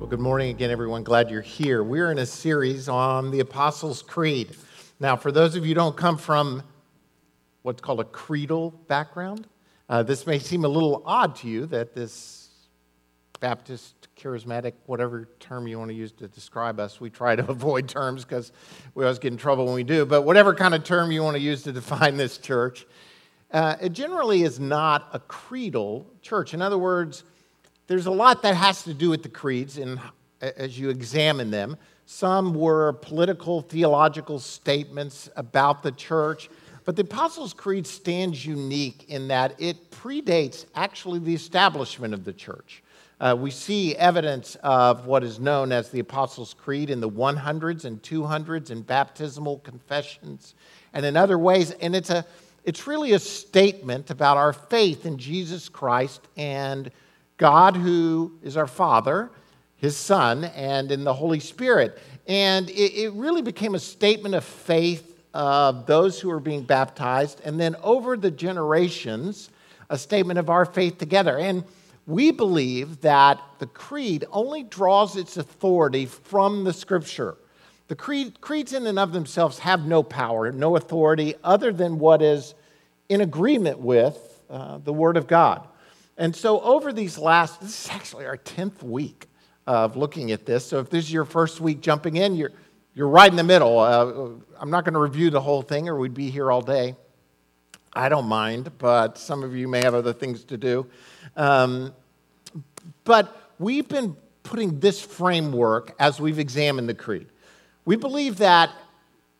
Well, good morning again, everyone. Glad you're here. We're in a series on the Apostles' Creed. Now, for those of you who don't come from what's called a creedal background, uh, this may seem a little odd to you that this Baptist, charismatic, whatever term you want to use to describe us, we try to avoid terms because we always get in trouble when we do, but whatever kind of term you want to use to define this church, uh, it generally is not a creedal church. In other words, there's a lot that has to do with the creeds and as you examine them. Some were political, theological statements about the church, but the Apostles' Creed stands unique in that it predates actually the establishment of the church. Uh, we see evidence of what is known as the Apostles' Creed in the 100s and 200s in baptismal confessions and in other ways, and it's, a, it's really a statement about our faith in Jesus Christ and God, who is our Father, His Son, and in the Holy Spirit. And it, it really became a statement of faith of those who are being baptized, and then over the generations, a statement of our faith together. And we believe that the creed only draws its authority from the scripture. The creed, creeds, in and of themselves, have no power, no authority other than what is in agreement with uh, the Word of God. And so, over these last, this is actually our 10th week of looking at this. So, if this is your first week jumping in, you're, you're right in the middle. Uh, I'm not going to review the whole thing or we'd be here all day. I don't mind, but some of you may have other things to do. Um, but we've been putting this framework as we've examined the creed. We believe that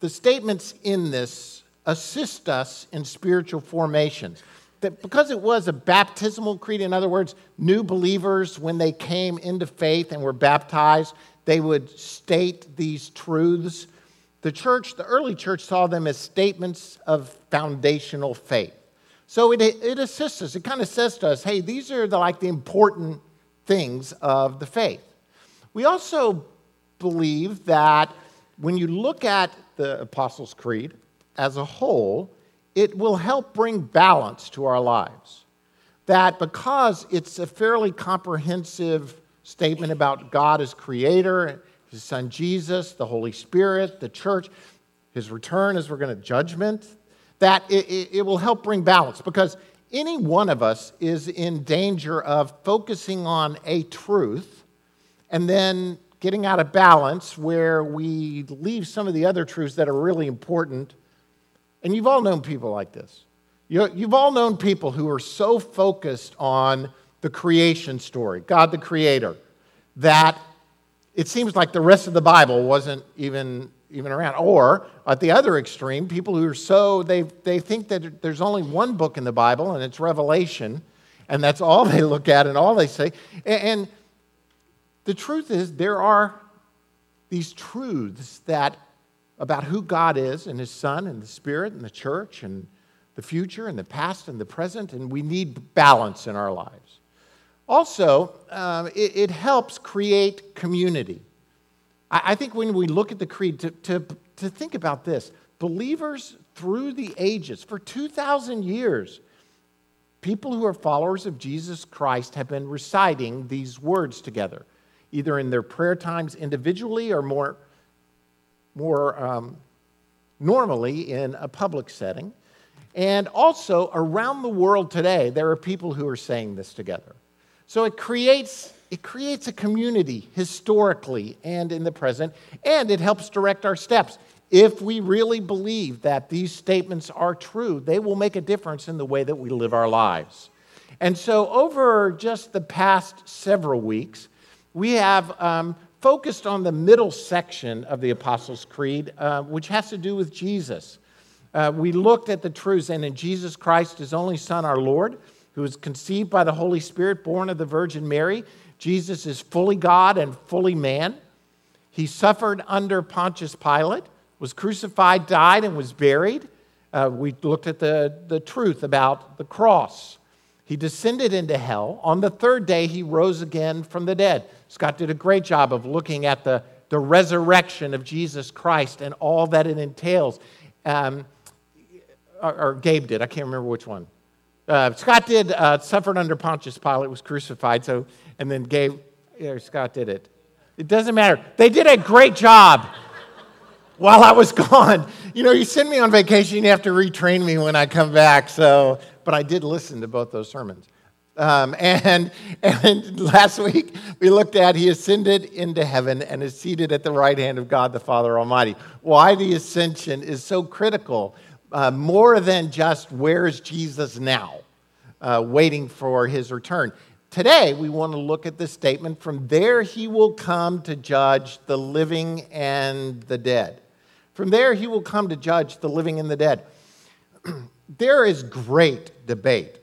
the statements in this assist us in spiritual formations that because it was a baptismal creed, in other words, new believers, when they came into faith and were baptized, they would state these truths. The church, the early church, saw them as statements of foundational faith. So it, it assists us. It kind of says to us, hey, these are the, like the important things of the faith. We also believe that when you look at the Apostles' Creed as a whole, it will help bring balance to our lives. That because it's a fairly comprehensive statement about God as creator, his son Jesus, the Holy Spirit, the church, his return as we're going to judgment, that it, it, will help bring balance because any one of us is in danger of focusing on a truth and then getting out of balance where we leave some of the other truths that are really important and you've all known people like this. You've all known people who are so focused on the creation story, God the Creator, that it seems like the rest of the Bible wasn't even, even around. Or at the other extreme, people who are so, they, they think that there's only one book in the Bible and it's Revelation, and that's all they look at and all they say. And the truth is, there are these truths that about who God is and His Son and the Spirit and the church and the future and the past and the present, and we need balance in our lives. Also, um, it, it, helps create community. I, I, think when we look at the creed, to, to, to think about this believers through the ages, for 2,000 years, people who are followers of Jesus Christ have been reciting these words together, either in their prayer times individually or more more um, normally in a public setting. And also, around the world today, there are people who are saying this together. So it creates, it creates a community historically and in the present, and it helps direct our steps. If we really believe that these statements are true, they will make a difference in the way that we live our lives. And so, over just the past several weeks, we have um, focused on the middle section of the Apostles' Creed, uh, which has to do with Jesus. Uh, we looked at the truths, and in Jesus Christ, his only Son, our Lord, who was conceived by the Holy Spirit, born of the Virgin Mary. Jesus is fully God and fully man. He suffered under Pontius Pilate, was crucified, died, and was buried. Uh, we looked at the, the truth about the cross. He descended into hell. On the third day, he rose again from the dead. Scott did a great job of looking at the, the resurrection of Jesus Christ and all that it entails. Um, or, or, Gabe did, I can't remember which one. Uh, Scott did, uh, suffered under Pontius Pilate, was crucified, so, and then Gabe, yeah, Scott did it. It doesn't matter. They did a great job while I was gone. You know, you send me on vacation, you have to retrain me when I come back. So, but I did listen to both those sermons. Um, and, and last week we looked at he ascended into heaven and is seated at the right hand of God the Father Almighty. Why the ascension is so critical, uh, more than just where's Jesus now, uh, waiting for his return. Today we want to look at the statement from there he will come to judge the living and the dead. From there he will come to judge the living and the dead. there is great debate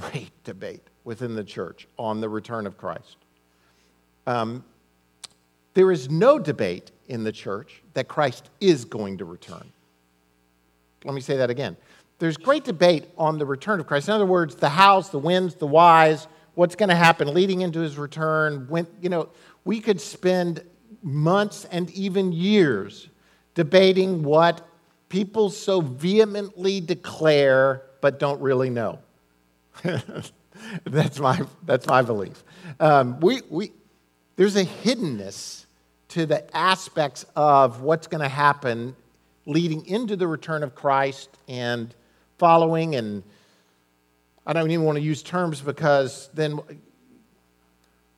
great debate within the church on the return of Christ. Um, there is no debate in the church that Christ is going to return. Let me say that again. There's great debate on the return of Christ. In other words, the hows, the whens, the whys, what's going to happen leading into his return. When, you know, we could spend months and even years debating what people so vehemently declare but don't really know. that's, my, that's my belief. Um, we, we, there's a hiddenness to the aspects of what's going to happen leading into the return of Christ and following. And I don't even want to use terms because then.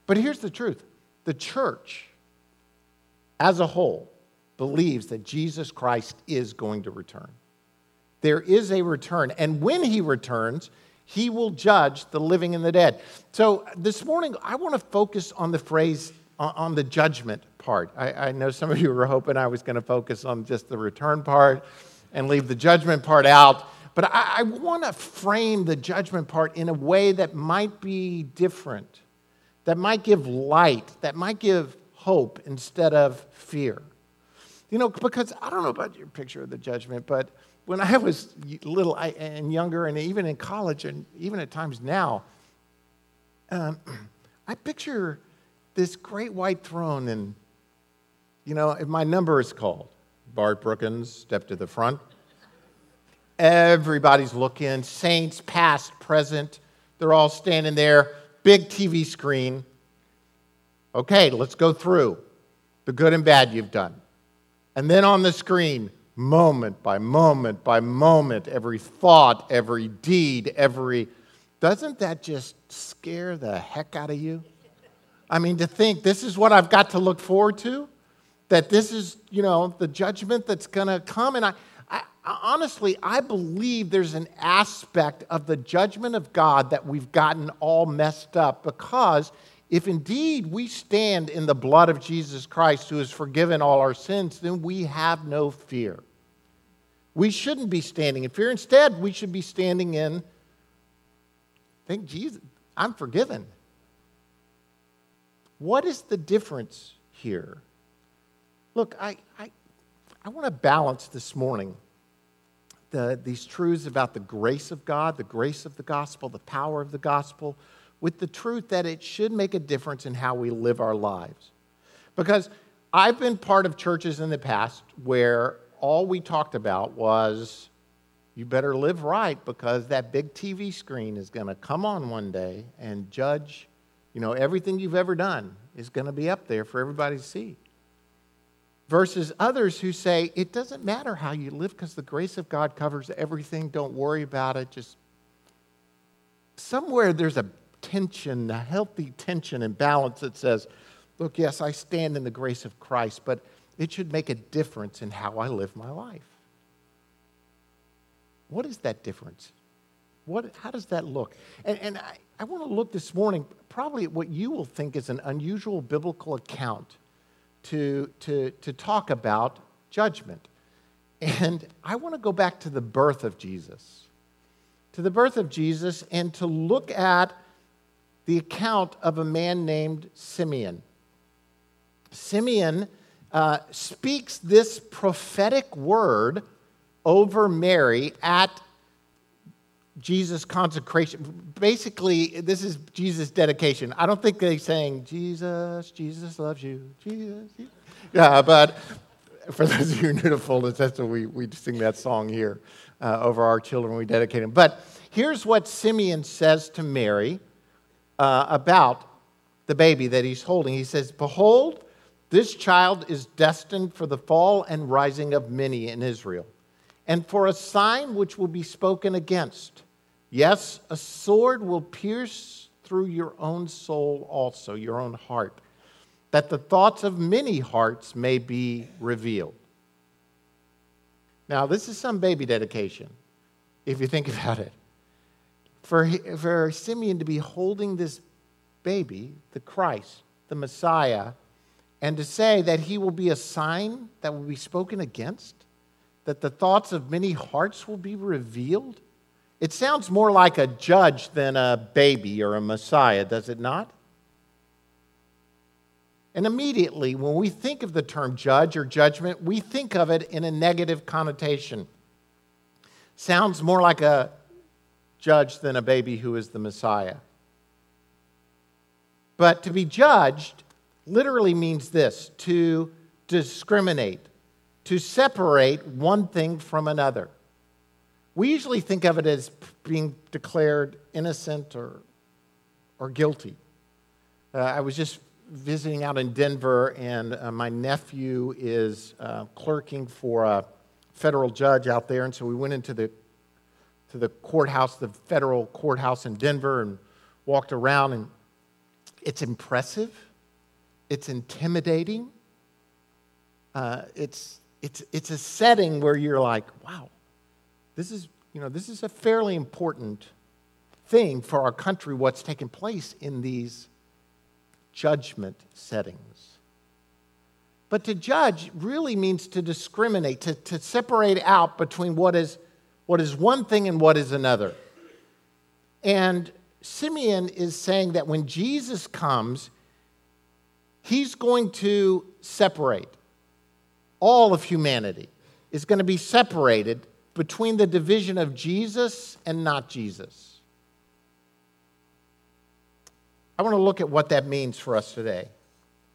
But here's the truth the church as a whole believes that Jesus Christ is going to return. There is a return. And when he returns, he will judge the living and the dead. So this morning, I want to focus on the phrase, on the judgment part. I, I know some of you were hoping I was going to focus on just the return part and leave the judgment part out. But I, I want to frame the judgment part in a way that might be different, that might give light, that might give hope instead of fear. You know, because I don't know about your picture of the judgment, but when I was little and younger, and even in college, and even at times now, um, I picture this great white throne, and you know, if my number is called, Bart Brookins, step to the front. Everybody's looking, saints, past, present, they're all standing there, big TV screen. Okay, let's go through the good and bad you've done. And then on the screen, moment by moment by moment, every thought, every deed, every. Doesn't that just scare the heck out of you? I mean, to think this is what I've got to look forward to, that this is, you know, the judgment that's going to come. And I, I, honestly, I believe there's an aspect of the judgment of God that we've gotten all messed up because if indeed we stand in the blood of Jesus Christ, who has forgiven all our sins, then we have no fear. We shouldn't be standing in fear. Instead, we should be standing in, thank Jesus, I'm forgiven. What is the difference here? Look, I, I, I want to balance this morning the, these truths about the grace of God, the grace of the gospel, the power of the gospel with the truth that it should make a difference in how we live our lives. Because I've been part of churches in the past where all we talked about was you better live right because that big TV screen is going to come on one day and judge, you know, everything you've ever done is going to be up there for everybody to see. Versus others who say it doesn't matter how you live because the grace of God covers everything. Don't worry about it. Just somewhere there's a tension, a healthy tension and balance that says, look, yes, I stand in the grace of Christ, but it should make a difference in how I live my life. What is that difference? What, how does that look? And, and I, I want to look this morning probably at what you will think is an unusual biblical account to, to, to talk about judgment. And I want to go back to the birth of Jesus, to the birth of Jesus, and to look at the account of a man named Simeon. Simeon uh, speaks this prophetic word over Mary at Jesus' consecration. Basically, this is Jesus' dedication. I don't think they're saying, Jesus, Jesus loves you, Jesus. Yeah, but for those of you new to fullness, that's what we, we sing that song here uh, over our children. We dedicate them. But here's what Simeon says to Mary uh, about the baby that he's holding. He says, Behold, this child is destined for the fall and rising of many in Israel, and for a sign which will be spoken against. Yes, a sword will pierce through your own soul also, your own heart, that the thoughts of many hearts may be revealed. Now, this is some baby dedication, if you think about it. For, for Simeon to be holding this baby, the Christ, the Messiah, and to say that he will be a sign that will be spoken against, that the thoughts of many hearts will be revealed. It sounds more like a judge than a baby or a Messiah, does it not? And immediately, when we think of the term judge or judgment, we think of it in a negative connotation. Sounds more like a judge than a baby who is the Messiah. But to be judged literally means this to discriminate, to separate one thing from another. We usually think of it as being declared innocent or, or guilty. Uh, I was just visiting out in Denver, and uh, my nephew is uh, clerking for a federal judge out there, and so we went into the to the courthouse, the federal courthouse in Denver, and walked around, and it's impressive, it's intimidating, uh, it's it's it's a setting where you're like, wow, this is you know this is a fairly important thing for our country. What's taking place in these judgment settings. But to judge really means to discriminate, to, to separate out between what is, what is one thing and what is another. And Simeon is saying that when Jesus comes, he's going to separate. All of humanity is going to be separated between the division of Jesus and not Jesus. I want to look at what that means for us today,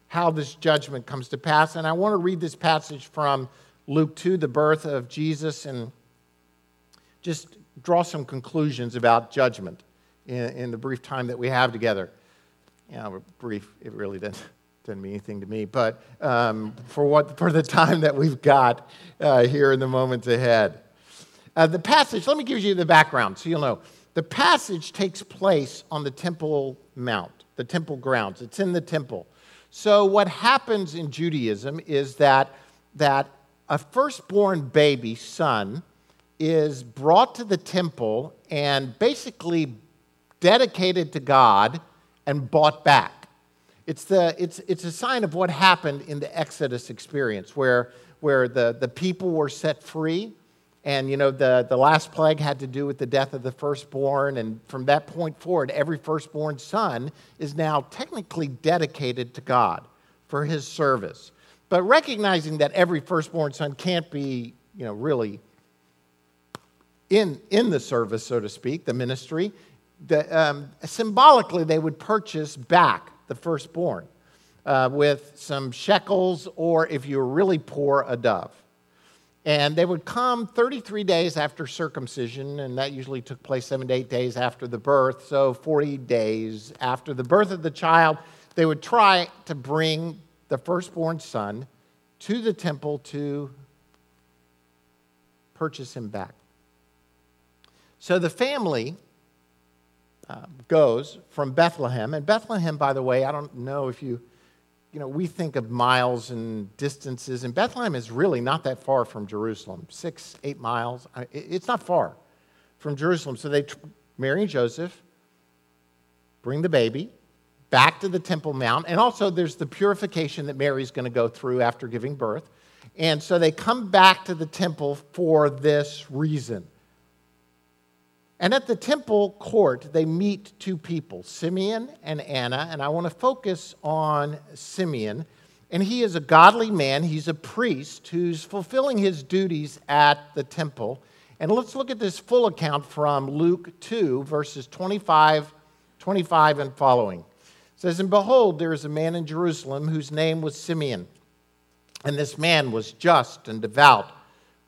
how this judgment comes to pass. And I want to read this passage from Luke 2, the birth of Jesus, and just draw some conclusions about judgment in, in the brief time that we have together. You know, brief, it really didn't, didn't mean anything to me, but um, for, what, for the time that we've got uh, here in the moments ahead. Uh, the passage, let me give you the background so you'll know. The passage takes place on the Temple Mount the temple grounds. It's in the temple. So, what happens in Judaism is that, that a firstborn baby son is brought to the temple and basically dedicated to God and bought back. It's, the, it's, it's a sign of what happened in the Exodus experience, where, where the, the people were set free and, you know, the, the last plague had to do with the death of the firstborn. And from that point forward, every firstborn son is now technically dedicated to God for his service. But recognizing that every firstborn son can't be, you know, really in, in the service, so to speak, the ministry, the, um, symbolically they would purchase back the firstborn uh, with some shekels, or if you were really poor, a dove. And they would come 33 days after circumcision, and that usually took place seven to eight days after the birth. So, 40 days after the birth of the child, they would try to bring the firstborn son to the temple to purchase him back. So the family uh, goes from Bethlehem, and Bethlehem, by the way, I don't know if you you know, we think of miles and distances, and Bethlehem is really not that far from Jerusalem six, eight miles. It's not far from Jerusalem. So they, Mary and Joseph, bring the baby back to the Temple Mount. And also, there's the purification that Mary's going to go through after giving birth. And so they come back to the temple for this reason. And at the temple court, they meet two people, Simeon and Anna. And I want to focus on Simeon. And he is a godly man, he's a priest who's fulfilling his duties at the temple. And let's look at this full account from Luke 2, verses 25, 25 and following. It says, And behold, there is a man in Jerusalem whose name was Simeon. And this man was just and devout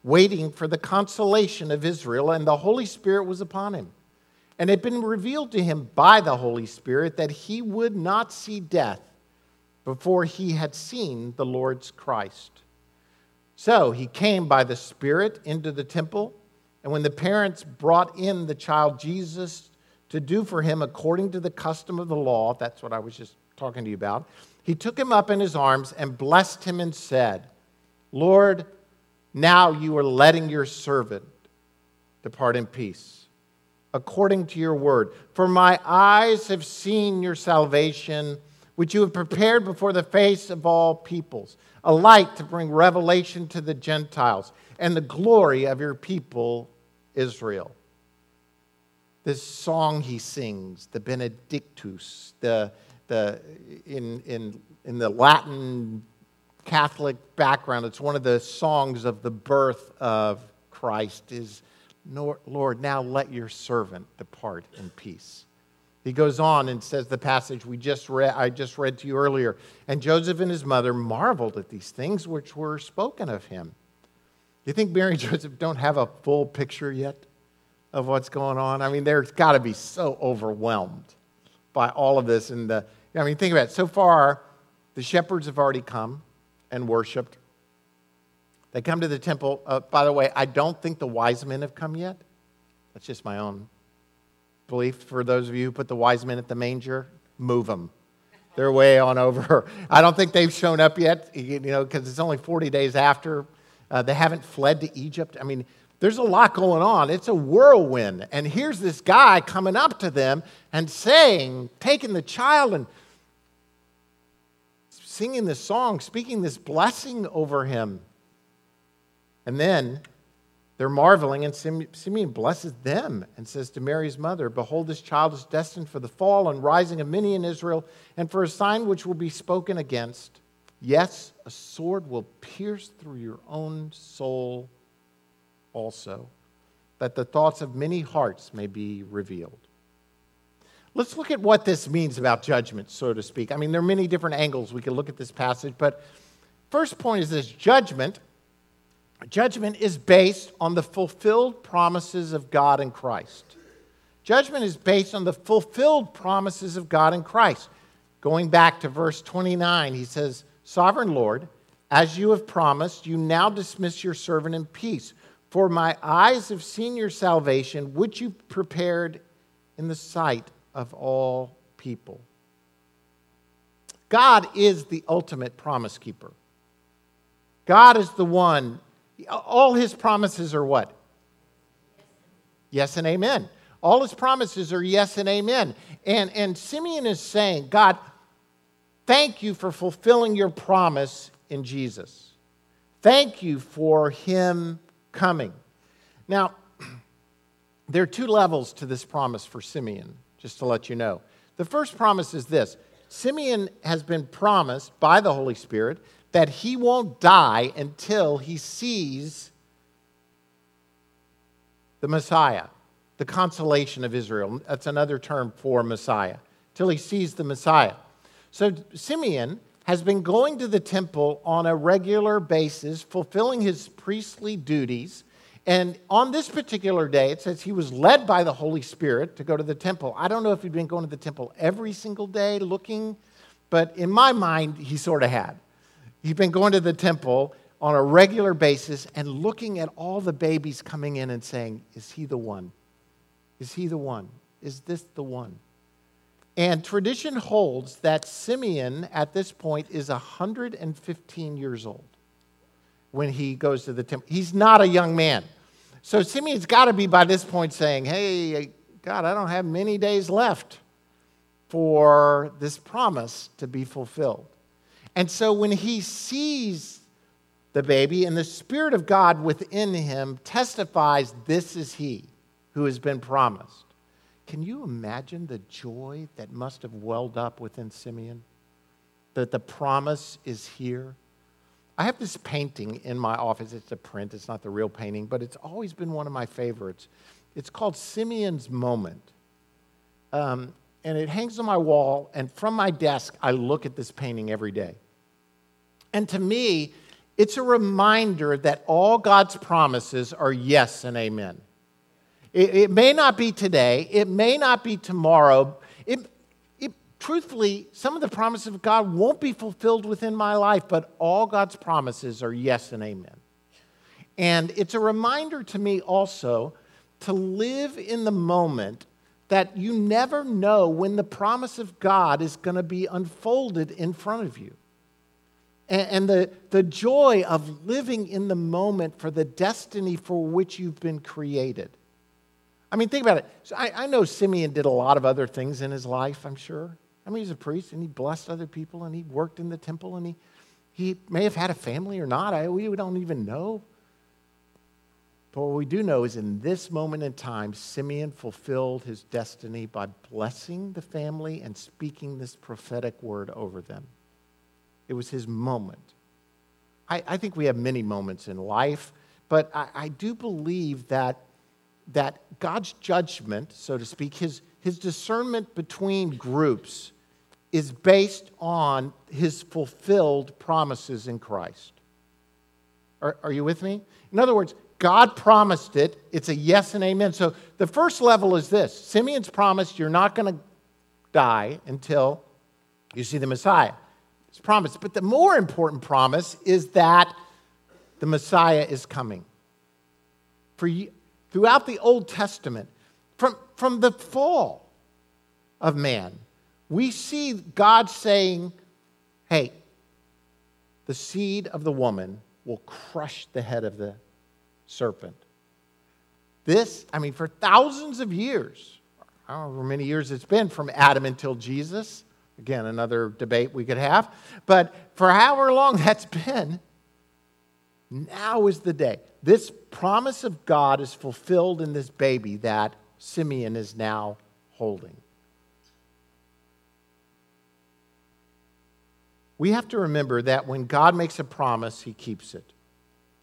waiting for the consolation of Israel, and the Holy Spirit was upon him. and it had been revealed to him by the Holy Spirit that he would not see death before he had seen the Lord's Christ. So he came by the Spirit into the temple, and when the parents brought in the child Jesus to do for him according to the custom of the law, that's what I was just talking to you about, he took him up in his arms and blessed him and said, Lord, now you are letting your servant depart in peace according to your word. For my eyes have seen your salvation, which you have prepared before the face of all peoples, a light to bring revelation to the Gentiles and the glory of your people, Israel. This song he sings, the Benedictus, the, the, in, in, in the Latin Catholic background, it's one of the songs of the birth of Christ, is Lord, now let your servant depart in peace. He goes on and says the passage we just read, I just read to you earlier. And Joseph and his mother marveled at these things which were spoken of him. You think Mary and Joseph don't have a full picture yet of what's going on? I mean, they're got to be so overwhelmed by all of this. And the, I mean, think about it. So far, the shepherds have already come and worshiped. They come to the temple. Uh, by the way, I don't think the wise men have come yet. That's just my own belief. For those of you who put the wise men at the manger, move them. They're way on over. I don't think they've shown up yet, you know, because it's only 40 days after. Uh, they haven't fled to Egypt. I mean, there's a lot going on. It's a whirlwind. And here's this guy coming up to them and saying, taking the child and singing this song, speaking this blessing over him. And then they're marveling, and Simeon blesses them and says to Mary's mother, Behold, this child is destined for the fall and rising of many in Israel, and for a sign which will be spoken against. Yes, a sword will pierce through your own soul also, that the thoughts of many hearts may be revealed. Let's look at what this means about judgment, so to speak. I mean, there are many different angles we can look at this passage, but first point is this judgment Judgment is based on the fulfilled promises of God in Christ. Judgment is based on the fulfilled promises of God in Christ. Going back to verse 29, he says, Sovereign Lord, as you have promised, you now dismiss your servant in peace. For my eyes have seen your salvation, which you prepared in the sight of all people. God is the ultimate promise keeper. God is the one all his promises are what? Yes and amen. All his promises are yes and amen. And, and Simeon is saying, God, thank you for fulfilling your promise in Jesus. Thank you for him coming. Now, there are two levels to this promise for Simeon, just to let you know. The first promise is this Simeon has been promised by the Holy Spirit that he won't die until he sees the Messiah, the consolation of Israel. That's another term for Messiah, till he sees the Messiah. So Simeon has been going to the temple on a regular basis, fulfilling his priestly duties. And on this particular day, it says he was led by the Holy Spirit to go to the temple. I don't know if he'd been going to the temple every single day looking, but in my mind, he sort of had. He'd been going to the temple on a regular basis and looking at all the babies coming in and saying, Is he the one? Is he the one? Is this the one? And tradition holds that Simeon at this point is 115 years old when he goes to the temple. He's not a young man. So Simeon's got to be by this point saying, Hey, God, I don't have many days left for this promise to be fulfilled. And so when he sees the baby and the Spirit of God within him testifies, This is he who has been promised. Can you imagine the joy that must have welled up within Simeon? That the promise is here? I have this painting in my office. It's a print, it's not the real painting, but it's always been one of my favorites. It's called Simeon's Moment. Um, and it hangs on my wall, and from my desk, I look at this painting every day. And to me, it's a reminder that all God's promises are yes and amen. It, it may not be today, it may not be tomorrow. It, truthfully, some of the promises of God won't be fulfilled within my life, but all God's promises are yes and amen. And it's a reminder to me also to live in the moment that you never know when the promise of God is going to be unfolded in front of you. And, the, the joy of living in the moment for the destiny for which you've been created. I mean, think about it. So I, I know Simeon did a lot of other things in his life, I'm sure. I mean, he's a priest and he blessed other people and he worked in the temple and he, he may have had a family or not. I, we don't even know. But what we do know is in this moment in time, Simeon fulfilled his destiny by blessing the family and speaking this prophetic word over them. It was his moment. I, I think we have many moments in life, but I, I do believe that, that God's judgment, so to speak, his, his discernment between groups, is based on his fulfilled promises in Christ. Are, are you with me? In other words, God promised it. It's a yes and amen. So the first level is this Simeon's promised you're not going to die until you see the Messiah. It's promised. But the more important promise is that the Messiah is coming. For you, throughout the Old Testament, from, from the fall of man, we see God saying, hey, the seed of the woman will crush the head of the serpent. This, I mean, for thousands of years, however many years it's been from Adam until Jesus, again, another debate we could have, but for however long that's been, now is the day. This promise of God is fulfilled in this baby that Simeon is now holding. We have to remember that when God makes a promise, he keeps it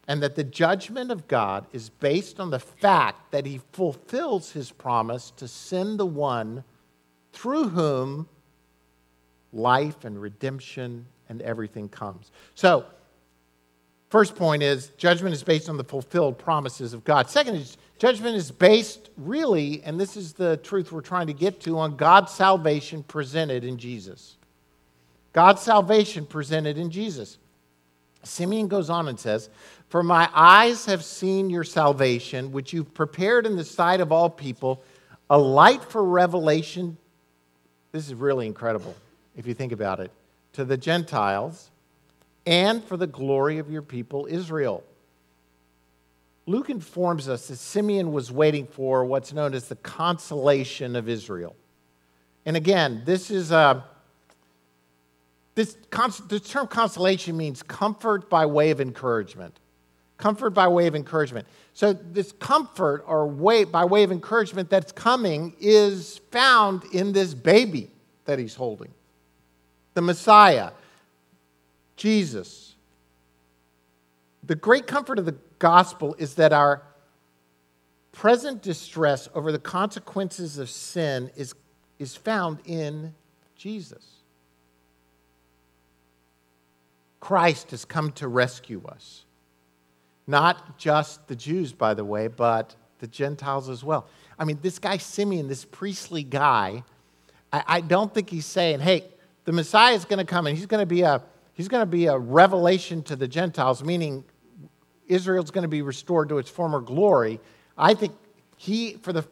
and that the judgment of God is based on the fact that he fulfills his promise to send the one through whom life and redemption and everything comes. So, first point is judgment is based on the fulfilled promises of God. Second is judgment is based really, and this is the truth we're trying to get to, on God's salvation presented in Jesus. God's salvation presented in Jesus. Simeon goes on and says, For my eyes have seen your salvation, which you've prepared in the sight of all people, a light for revelation. This is really incredible if you think about it. To the Gentiles and for the glory of your people, Israel. Luke informs us that Simeon was waiting for what's known as the consolation of Israel. And again, this is a this, the term consolation means comfort by way of encouragement. Comfort by way of encouragement. So, this comfort or way, by way of encouragement that's coming is found in this baby that he's holding the Messiah, Jesus. The great comfort of the gospel is that our present distress over the consequences of sin is, is found in Jesus. Christ has come to rescue us. Not just the Jews, by the way, but the Gentiles as well. I mean, this guy Simeon, this priestly guy, I, I don't think he's saying, hey, the Messiah is going to come and he's going to be a he's going to be a revelation to the Gentiles, meaning Israel's going to be restored to its former glory. I think he for the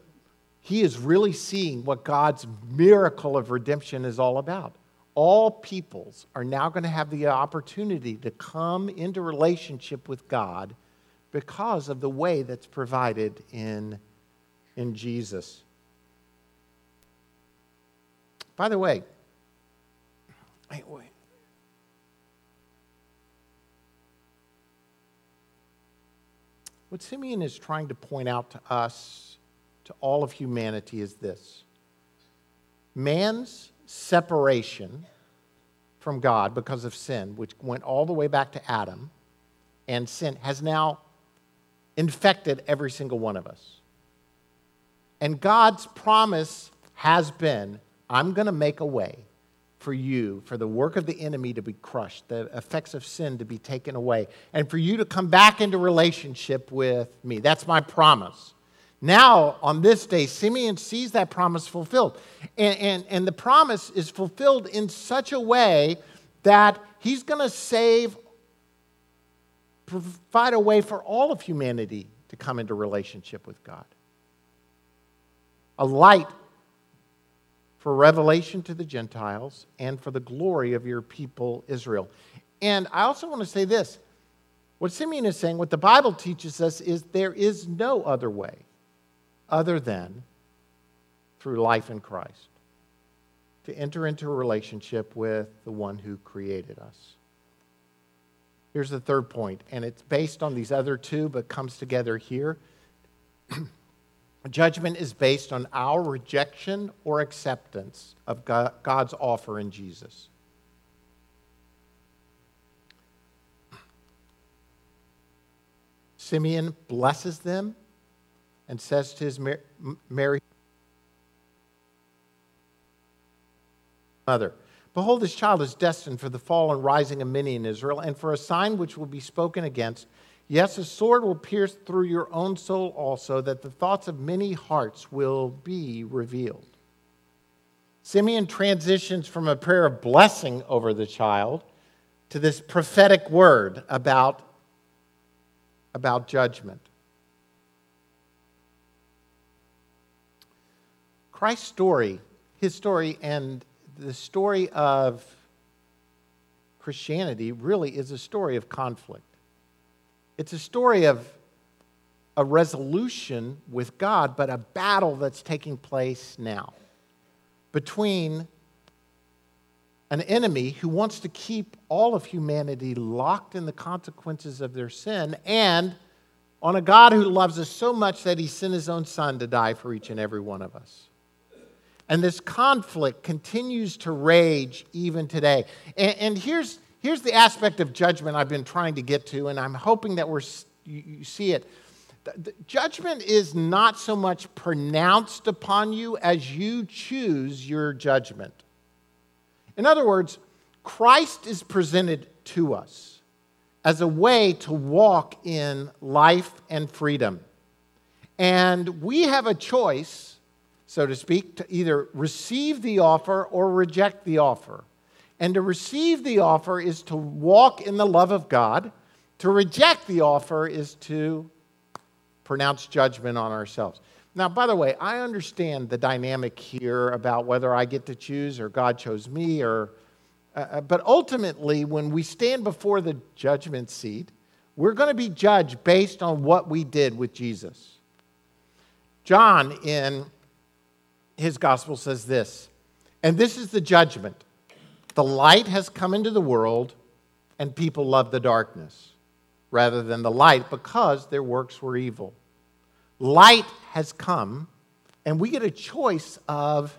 he is really seeing what God's miracle of redemption is all about all peoples are now going to have the opportunity to come into relationship with God because of the way that's provided in, in Jesus. By the way, wait, wait. What Simeon is trying to point out to us, to all of humanity, is this man's separation from God because of sin, which went all the way back to Adam, and sin has now infected every single one of us. And God's promise has been I'm going to make a way for you, for the work of the enemy to be crushed, the effects of sin to be taken away, and for you to come back into relationship with me. That's my promise. Now, on this day, Simeon sees that promise fulfilled. And, and, and the promise is fulfilled in such a way that he's going to save, provide a way for all of humanity to come into relationship with God. A light for revelation to the Gentiles and for the glory of your people, Israel. And I also want to say this what Simeon is saying, what the Bible teaches us, is there is no other way other than through life in Christ to enter into a relationship with the one who created us. Here's the third point, and it's based on these other two, but comes together here. Judgment is based on our rejection or acceptance of God's offer in Jesus. Simeon blesses them and says to his Mary mother, Behold, this child is destined for the fall and rising of many in Israel, and for a sign which will be spoken against. Yes, a sword will pierce through your own soul also, that the thoughts of many hearts will be revealed. Simeon transitions from a prayer of blessing over the child to this prophetic word about, about judgment. Christ's story, his story, and the story of Christianity really is a story of conflict. It's a story of a resolution with God, but a battle that's taking place now between an enemy who wants to keep all of humanity locked in the consequences of their sin and on a God who loves us so much that he sent his own son to die for each and every one of us. And this conflict continues to rage even today. And, and, here's, here's the aspect of judgment I've been trying to get to, and I'm hoping that we're, you, you see it. The, the judgment is not so much pronounced upon you as you choose your judgment. In other words, Christ is presented to us as a way to walk in life and freedom. And we have a choice so to speak, to either receive the offer or reject the offer. And to receive the offer is to walk in the love of God. To reject the offer is to pronounce judgment on ourselves. Now, by the way, I understand the dynamic here about whether I get to choose or God chose me, or, uh, uh but ultimately, when we stand before the judgment seat, we're going to be judged based on what we did with Jesus. John, in his gospel says this, and this is the judgment. The light has come into the world, and people love the darkness rather than the light because their works were evil. Light has come, and we get a choice of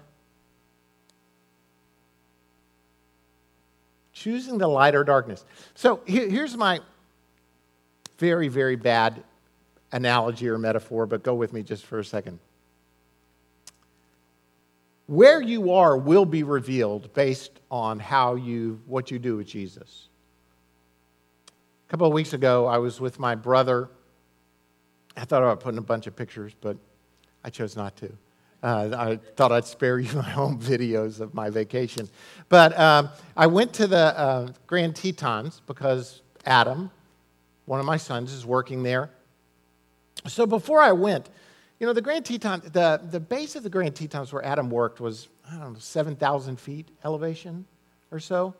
choosing the light or darkness. So here's my very, very bad analogy or metaphor, but go with me just for a second. Where you are will be revealed based on how you, what you do with Jesus. A couple of weeks ago, I was with my brother. I thought about putting a bunch of pictures, but I chose not to. Uh, I thought I'd spare you my home videos of my vacation. But um, I went to the uh, Grand Tetons because Adam, one of my sons, is working there. So before I went, you know, the Grand Teton, the, the base of the Grand Tetons where Adam worked was, I don't know, 7,000 feet elevation or so.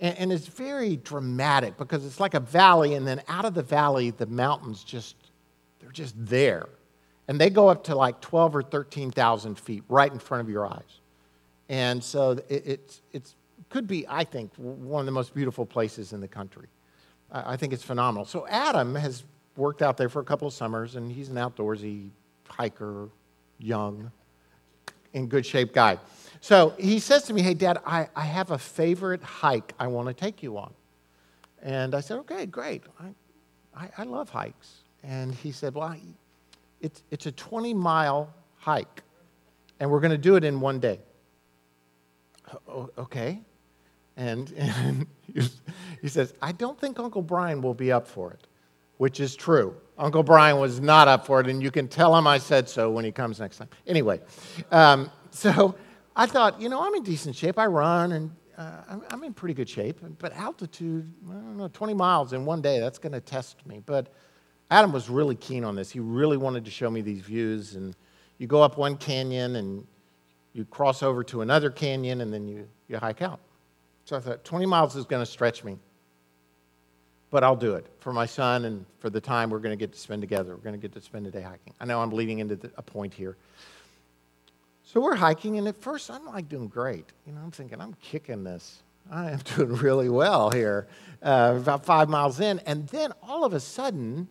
And, and it's very dramatic because it's like a valley, and then out of the valley, the mountains just, they're just there. And they go up to like 12 or 13,000 feet right in front of your eyes. And so it, it's, it's, could be, I think, one of the most beautiful places in the country. I, I think it's phenomenal. So Adam has worked out there for a couple of summers, and he's an outdoorsy hiker, young, in good shape guy. So he says to me, Hey, Dad, I, I have a favorite hike I want to take you on. And I said, Okay, great. I, I, I love hikes. And he said, Well, I, it's, it's a 20 mile hike, and we're going to do it in one day. okay. And, and he says, I don't think Uncle Brian will be up for it, which is true. Uncle Brian was not up for it, and you can tell him I said so when he comes next time. Anyway, um, so I thought, you know, I'm in decent shape. I run, and uh, I'm, in pretty good shape. But altitude, I don't know, 20 miles in one day, that's going to test me. But Adam was really keen on this. He really wanted to show me these views. And you go up one canyon, and you cross over to another canyon, and then you, you hike out. So I thought, 20 miles is going to stretch me but I'll do it for my son and for the time we're going to get to spend together. We're going to get to spend a day hiking. I know I'm leading into the, a point here. So we're hiking, and at first I'm like doing great. You know, I'm thinking I'm kicking this. I am doing really well here. Uh, about five miles in, and then all of a sudden,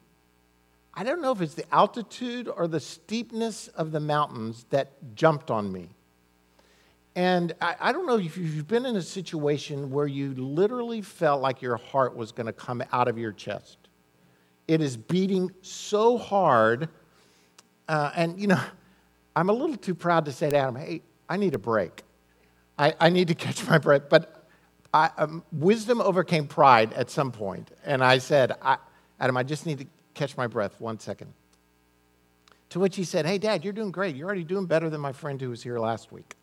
I don't know if it's the altitude or the steepness of the mountains that jumped on me. And I, I, don't know if you've been in a situation where you literally felt like your heart was going to come out of your chest. It is beating so hard. Uh, and, you know, I'm a little too proud to say to Adam, hey, I need a break. I, I need to catch my breath. But I, um, wisdom overcame pride at some point, And I said, I, Adam, I just need to catch my breath one second. To which he said, Hey, Dad, you're doing great. You're already doing better than my friend who was here last week.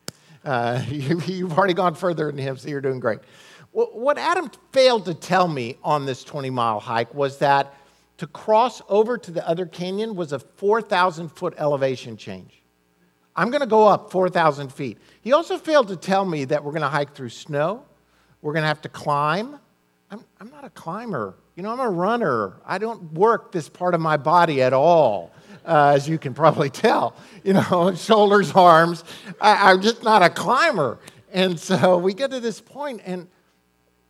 Uh, you, have already gone further than him, so you're doing great. What Adam failed to tell me on this 20 mile hike was that to cross over to the other canyon was a 4,000 foot elevation change. I'm going to go up 4,000 feet. He also failed to tell me that we're going to hike through snow, we're going to have to climb. I'm, I'm not a climber. You know, I'm a runner. I don't work this part of my body at all uh, as you can probably tell. You know, shoulders, arms. I, I'm just not a climber. And so we get to this point, and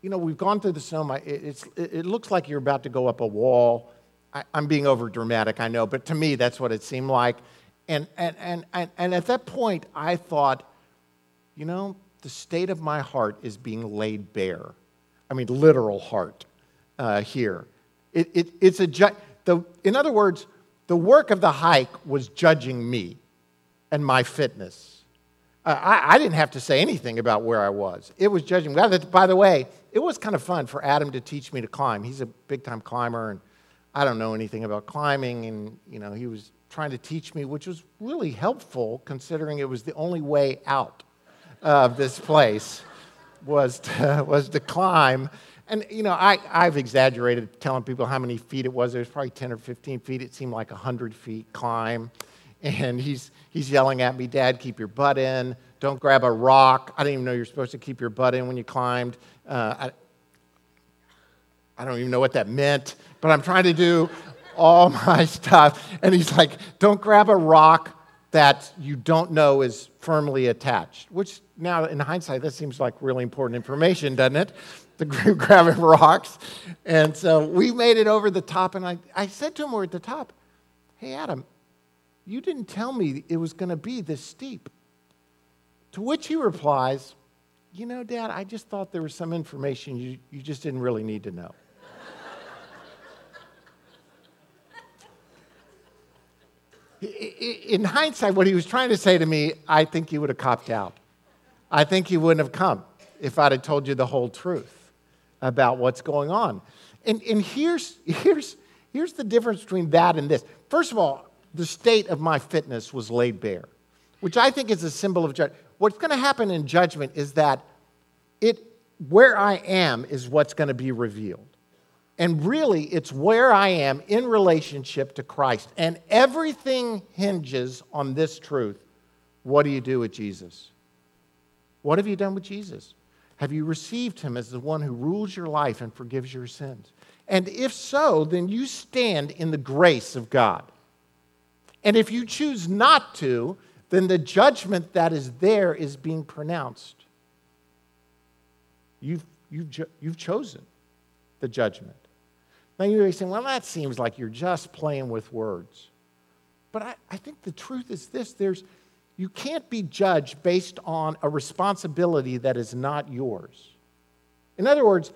you know, we've gone through the snow. It, it looks like you're about to go up a wall. I, am being over dramatic, I know, but to me, that's what it seemed like. And, and, and, and, and at that point, I thought, you know, the state of my heart is being laid bare. I mean, literal heart uh, here. It, it, it's a ju- the, in other words, the work of the hike was judging me and my fitness. Uh, I, I, didn't have to say anything about where I was. It was judging. By the way, it was kind of fun for Adam to teach me to climb. He's a big time climber, and I don't know anything about climbing. And, you know, he was trying to teach me, which was really helpful considering it was the only way out of this place was to, was to climb and, you know, I, I've exaggerated telling people how many feet it was. It was probably 10 or 15 feet. It seemed like a 100 feet climb. And he's, he's yelling at me, Dad, keep your butt in. Don't grab a rock. I didn't even know you're supposed to keep your butt in when you climbed. Uh, I, I don't even know what that meant, but I'm trying to do all my stuff. And he's like, don't grab a rock that you don't know is firmly attached, which now in hindsight, that seems like really important information, doesn't it? The grabbing rocks. And so we made it over the top, and I, I said to him, We're at the top, Hey, Adam, you didn't tell me it was going to be this steep. To which he replies, You know, Dad, I just thought there was some information you, you just didn't really need to know. In hindsight, what he was trying to say to me, I think he would have copped out. I think he wouldn't have come if I'd have told you the whole truth about what's going on. And, and here's, here's, here's the difference between that and this. First of all, the state of my fitness was laid bare, which I think is a symbol of judgment. What's going to happen in judgment is that it, where I am is what's going to be revealed. And really, it's where I am in relationship to Christ. And everything hinges on this truth. What do you do with Jesus? What have you done with Jesus? Have you received him as the one who rules your life and forgives your sins? And if so, then you stand in the grace of God. And if you choose not to, then the judgment that is there is being pronounced. You've, you've, you've chosen the judgment. Now you may saying, well, that seems like you're just playing with words. But I, I think the truth is this there's, you can't be judged based on a responsibility that is not yours. In other words,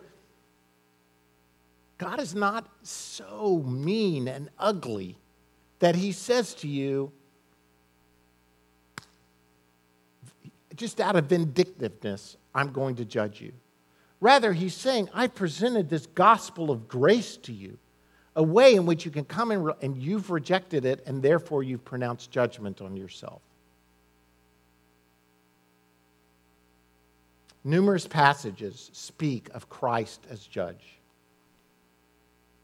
God is not so mean and ugly that he says to you, just out of vindictiveness, I'm going to judge you. Rather, he's saying, I presented this gospel of grace to you. a way in which you can come and, re- and you've rejected it, and therefore you've pronounced judgment on yourself. Numerous passages speak of Christ as judge.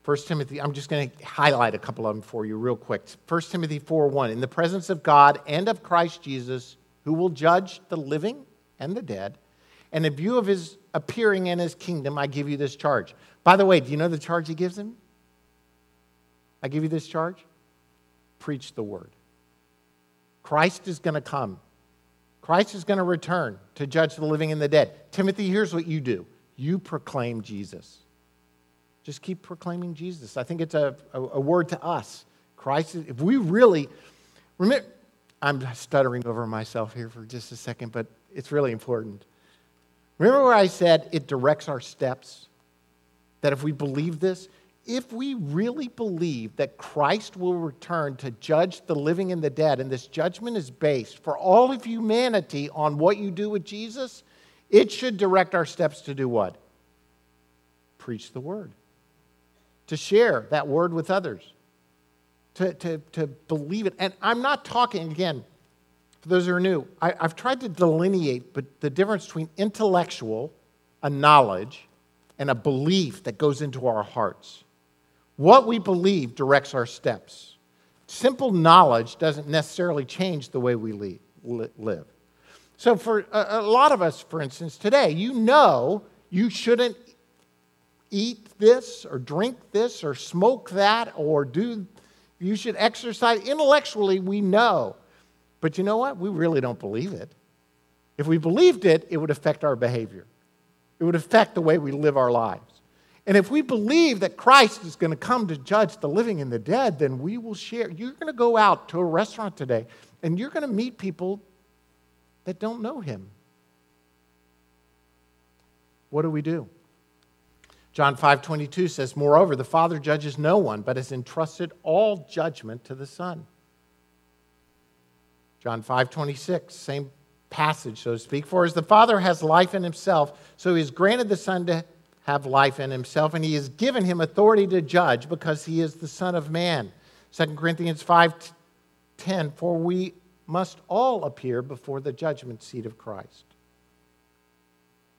1 Timothy, I'm just going to highlight a couple of them for you real quick. 1 Timothy 4 1. In the presence of God and of Christ Jesus, who will judge the living and the dead, and in view of his appearing in his kingdom, I give you this charge. By the way, do you know the charge he gives him? I give you this charge preach the word. Christ is going to come. Christ is going to return to judge the living and the dead. Timothy, here's what you do you proclaim Jesus. Just keep proclaiming Jesus. I think it's a, a, a word to us. Christ, is, if we really, remember, I'm stuttering over myself here for just a second, but it's really important. Remember where I said it directs our steps? That if we believe this, if we really believe that Christ will return to judge the living and the dead, and this judgment is based for all of humanity on what you do with Jesus, it should direct our steps to do what? Preach the word, to share that word with others, to, to, to believe it. And I'm not talking, again, for those who are new, I, have tried to delineate but the difference between intellectual, a knowledge, and a belief that goes into our hearts. What we believe directs our steps. Simple knowledge doesn't necessarily change the way we live. So, for a lot of us, for instance, today, you know you shouldn't eat this or drink this or smoke that or do, you should exercise. Intellectually, we know. But you know what? We really don't believe it. If we believed it, it would affect our behavior, it would affect the way we live our lives. And if we believe that Christ is going to come to judge the living and the dead, then we will share. You're going to go out to a restaurant today and you're going to meet people that don't know him. What do we do? John 5 22 says, Moreover, the Father judges no one, but has entrusted all judgment to the Son. John 5 26, same passage, so to speak. For as the Father has life in himself, so he has granted the Son to have life in himself, and he has given him authority to judge because he is the Son of Man. 2 Corinthians 5 10, for we must all appear before the judgment seat of Christ.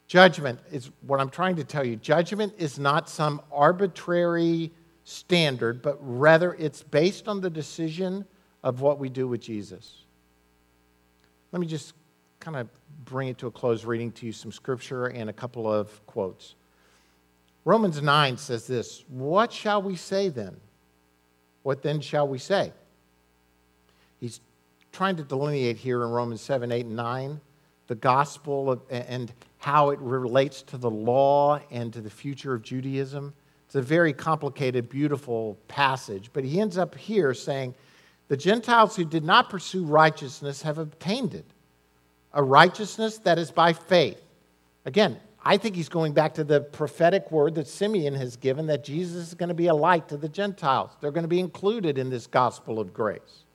Judgment is what I'm trying to tell you. Judgment is not some arbitrary standard, but rather it's based on the decision of what we do with Jesus. Let me just kind of bring it to a close, reading to you some scripture and a couple of quotes. Romans 9 says this What shall we say then? What then shall we say? He's trying to delineate here in Romans 7, 8, and 9 the gospel of, and how it relates to the law and to the future of Judaism. It's a very complicated, beautiful passage, but he ends up here saying, The Gentiles who did not pursue righteousness have obtained it, a righteousness that is by faith. Again, I think he's going back to the prophetic word that Simeon has given that Jesus is going to be a light to the Gentiles. They're going to be included in this gospel of grace.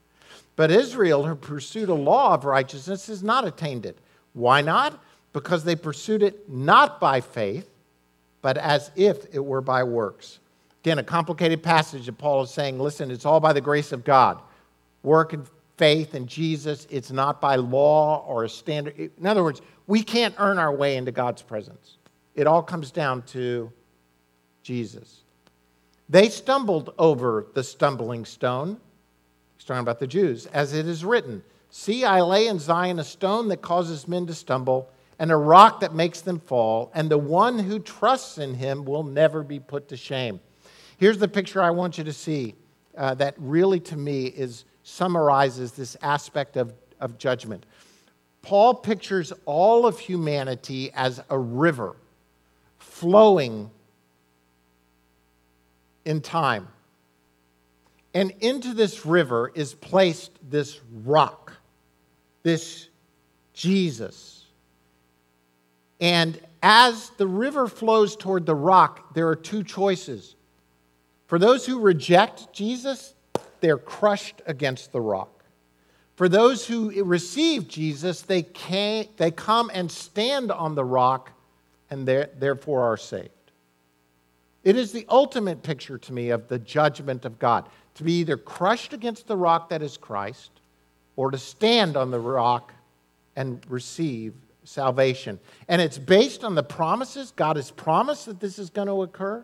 But Israel, who pursued a law of righteousness, has not attained it. Why not? Because they pursued it not by faith, but as if it were by works. Again, a complicated passage that Paul is saying listen, it's all by the grace of God. Work and faith in Jesus, it's not by law or a standard. In other words, we can't earn our way into God's presence. It all comes down to Jesus. They stumbled over the stumbling stone. He's talking about the Jews, as it is written See, I lay in Zion a stone that causes men to stumble, and a rock that makes them fall, and the one who trusts in him will never be put to shame. Here's the picture I want you to see uh, that really, to me, is summarizes this aspect of, of judgment. Paul pictures all of humanity as a river flowing in time. And into this river is placed this rock this Jesus. And as the river flows toward the rock, there are two choices. For those who reject Jesus, they're crushed against the rock. For those who receive Jesus, they, can, they come and stand on the rock and therefore are saved. It is the ultimate picture to me of the judgment of God to be either crushed against the rock that is Christ or to stand on the rock and receive salvation. And it's based on the promises. God has promised that this is going to occur,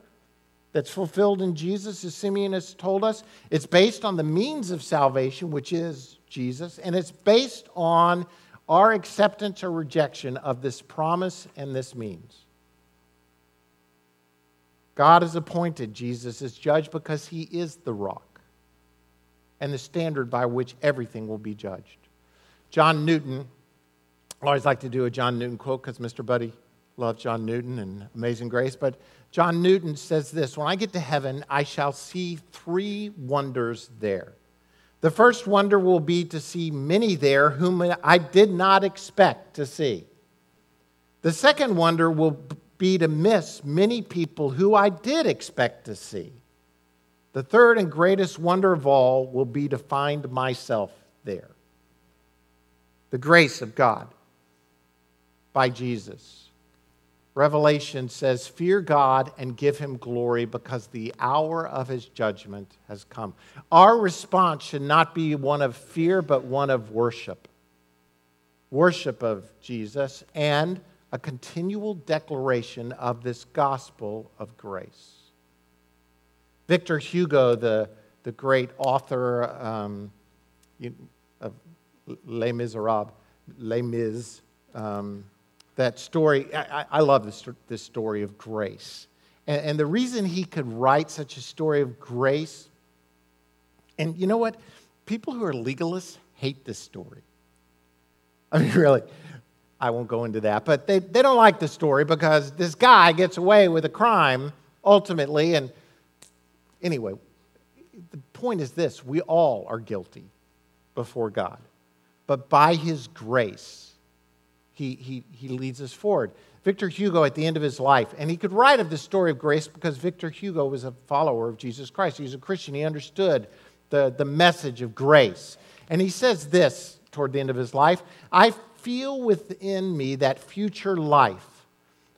that's fulfilled in Jesus, as Simeon has told us. It's based on the means of salvation, which is Jesus. And it's based on our acceptance or rejection of this promise and this means. God has appointed Jesus as judge because he is the rock and the standard by which everything will be judged. John Newton, I always like to do a John Newton quote because Mr. Buddy loves John Newton and Amazing Grace. But John Newton says this When I get to heaven, I shall see three wonders there. The first wonder will be to see many there whom I did not expect to see. The second wonder will be to miss many people who I did expect to see. The third and greatest wonder of all will be to find myself there. The grace of God by Jesus. Revelation says, Fear God and give him glory because the hour of his judgment has come. Our response should not be one of fear, but one of worship. Worship of Jesus and a continual declaration of this gospel of grace. Victor Hugo, the, the great author um, of Les Miserables, Les Mis, um, that story, I, I love this, this story of grace. And, and the reason he could write such a story of grace, and you know what? People who are legalists hate this story. I mean, really, I won't go into that, but they, they don't like the story because this guy gets away with a crime ultimately. And anyway, the point is this we all are guilty before God. But by his grace, he, he, he leads us forward. Victor Hugo, at the end of his life, and he could write of the story of grace because Victor Hugo was a follower of Jesus Christ. He was a Christian. He understood the, the message of grace. And he says this toward the end of his life I feel within me that future life.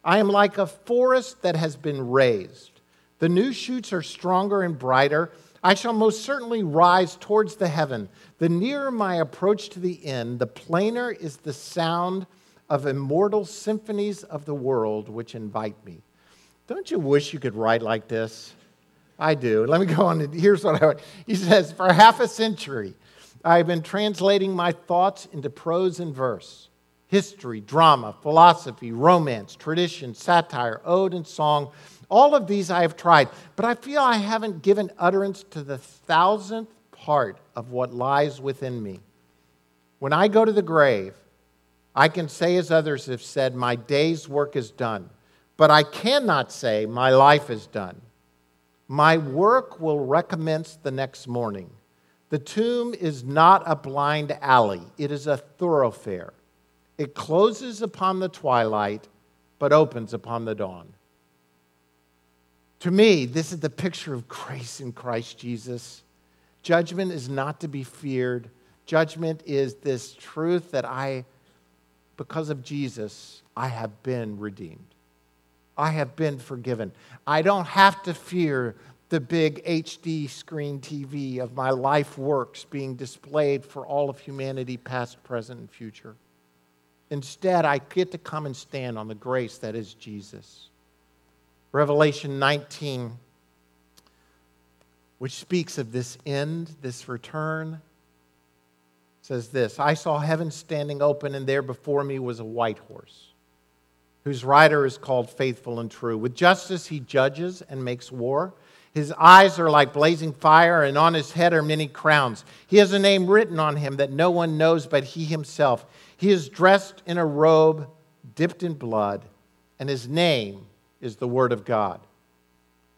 I am like a forest that has been razed. The new shoots are stronger and brighter. I shall most certainly rise towards the heaven. The nearer my approach to the end, the plainer is the sound of immortal symphonies of the world which invite me. Don't you wish you could write like this? I do. Let me go on. Here's what I. He says, For half a century, I've been translating my thoughts into prose and verse history, drama, philosophy, romance, tradition, satire, ode, and song. All of these I have tried, but I feel I haven't given utterance to the thousandth part of what lies within me. When I go to the grave, I can say, as others have said, my day's work is done, but I cannot say my life is done. My work will recommence the next morning. The tomb is not a blind alley, it is a thoroughfare. It closes upon the twilight, but opens upon the dawn. To me, this is the picture of grace in Christ Jesus. Judgment is not to be feared. Judgment is this truth that I because of Jesus, I have been redeemed. I have been forgiven. I don't have to fear the big HD screen TV of my life works being displayed for all of humanity, past, present, and future. Instead, I get to come and stand on the grace that is Jesus. Revelation 19, which speaks of this end, this return, says this I saw heaven standing open, and there before me was a white horse, whose rider is called Faithful and True. With justice he judges and makes war. His eyes are like blazing fire, and on his head are many crowns. He has a name written on him that no one knows but he himself. He is dressed in a robe dipped in blood, and his name is the Word of God.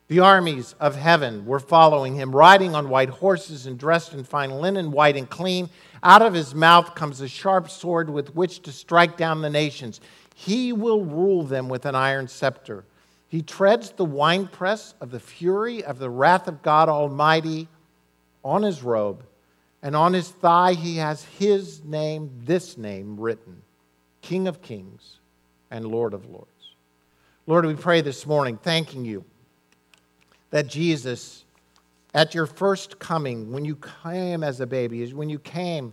The armies of heaven were following him, riding on white horses and dressed in fine linen, white and clean. Out of his mouth comes a sharp sword with which to strike down the nations. He will rule them with an iron scepter. He treads the winepress of the fury of the wrath of God Almighty on his robe, and on his thigh he has his name, this name written King of Kings and Lord of Lords. Lord, we pray this morning, thanking you that Jesus, at your first coming, when you came as a baby, when you came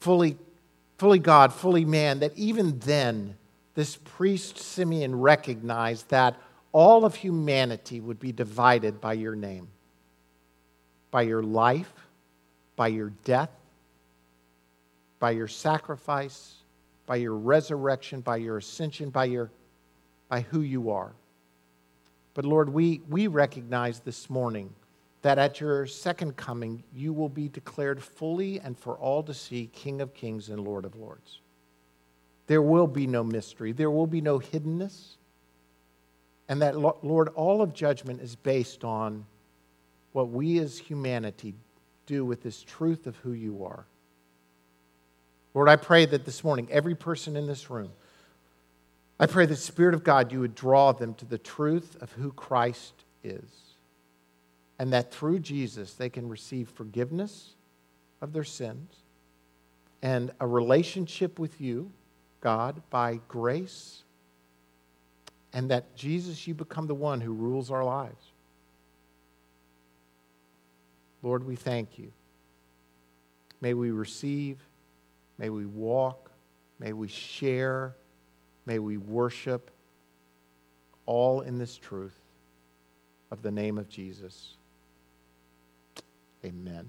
fully, fully God, fully man, that even then, this priest Simeon recognized that all of humanity would be divided by your name, by your life, by your death, by your sacrifice, by your resurrection, by your ascension, by, your, by who you are. But Lord, we, we recognize this morning that at your second coming, you will be declared fully and for all to see King of Kings and Lord of Lords. There will be no mystery, there will be no hiddenness. And that, Lord, all of judgment is based on what we as humanity do with this truth of who you are. Lord, I pray that this morning, every person in this room, I pray the Spirit of God, you would draw them to the truth of who Christ is. And that through Jesus, they can receive forgiveness of their sins and a relationship with you, God, by grace. And that Jesus, you become the one who rules our lives. Lord, we thank you. May we receive May we walk, may we share, may we worship, all in this truth of the name of Jesus. Amen.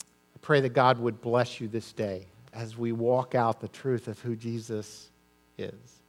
I pray that God would bless you this day as we walk out the truth of who Jesus is.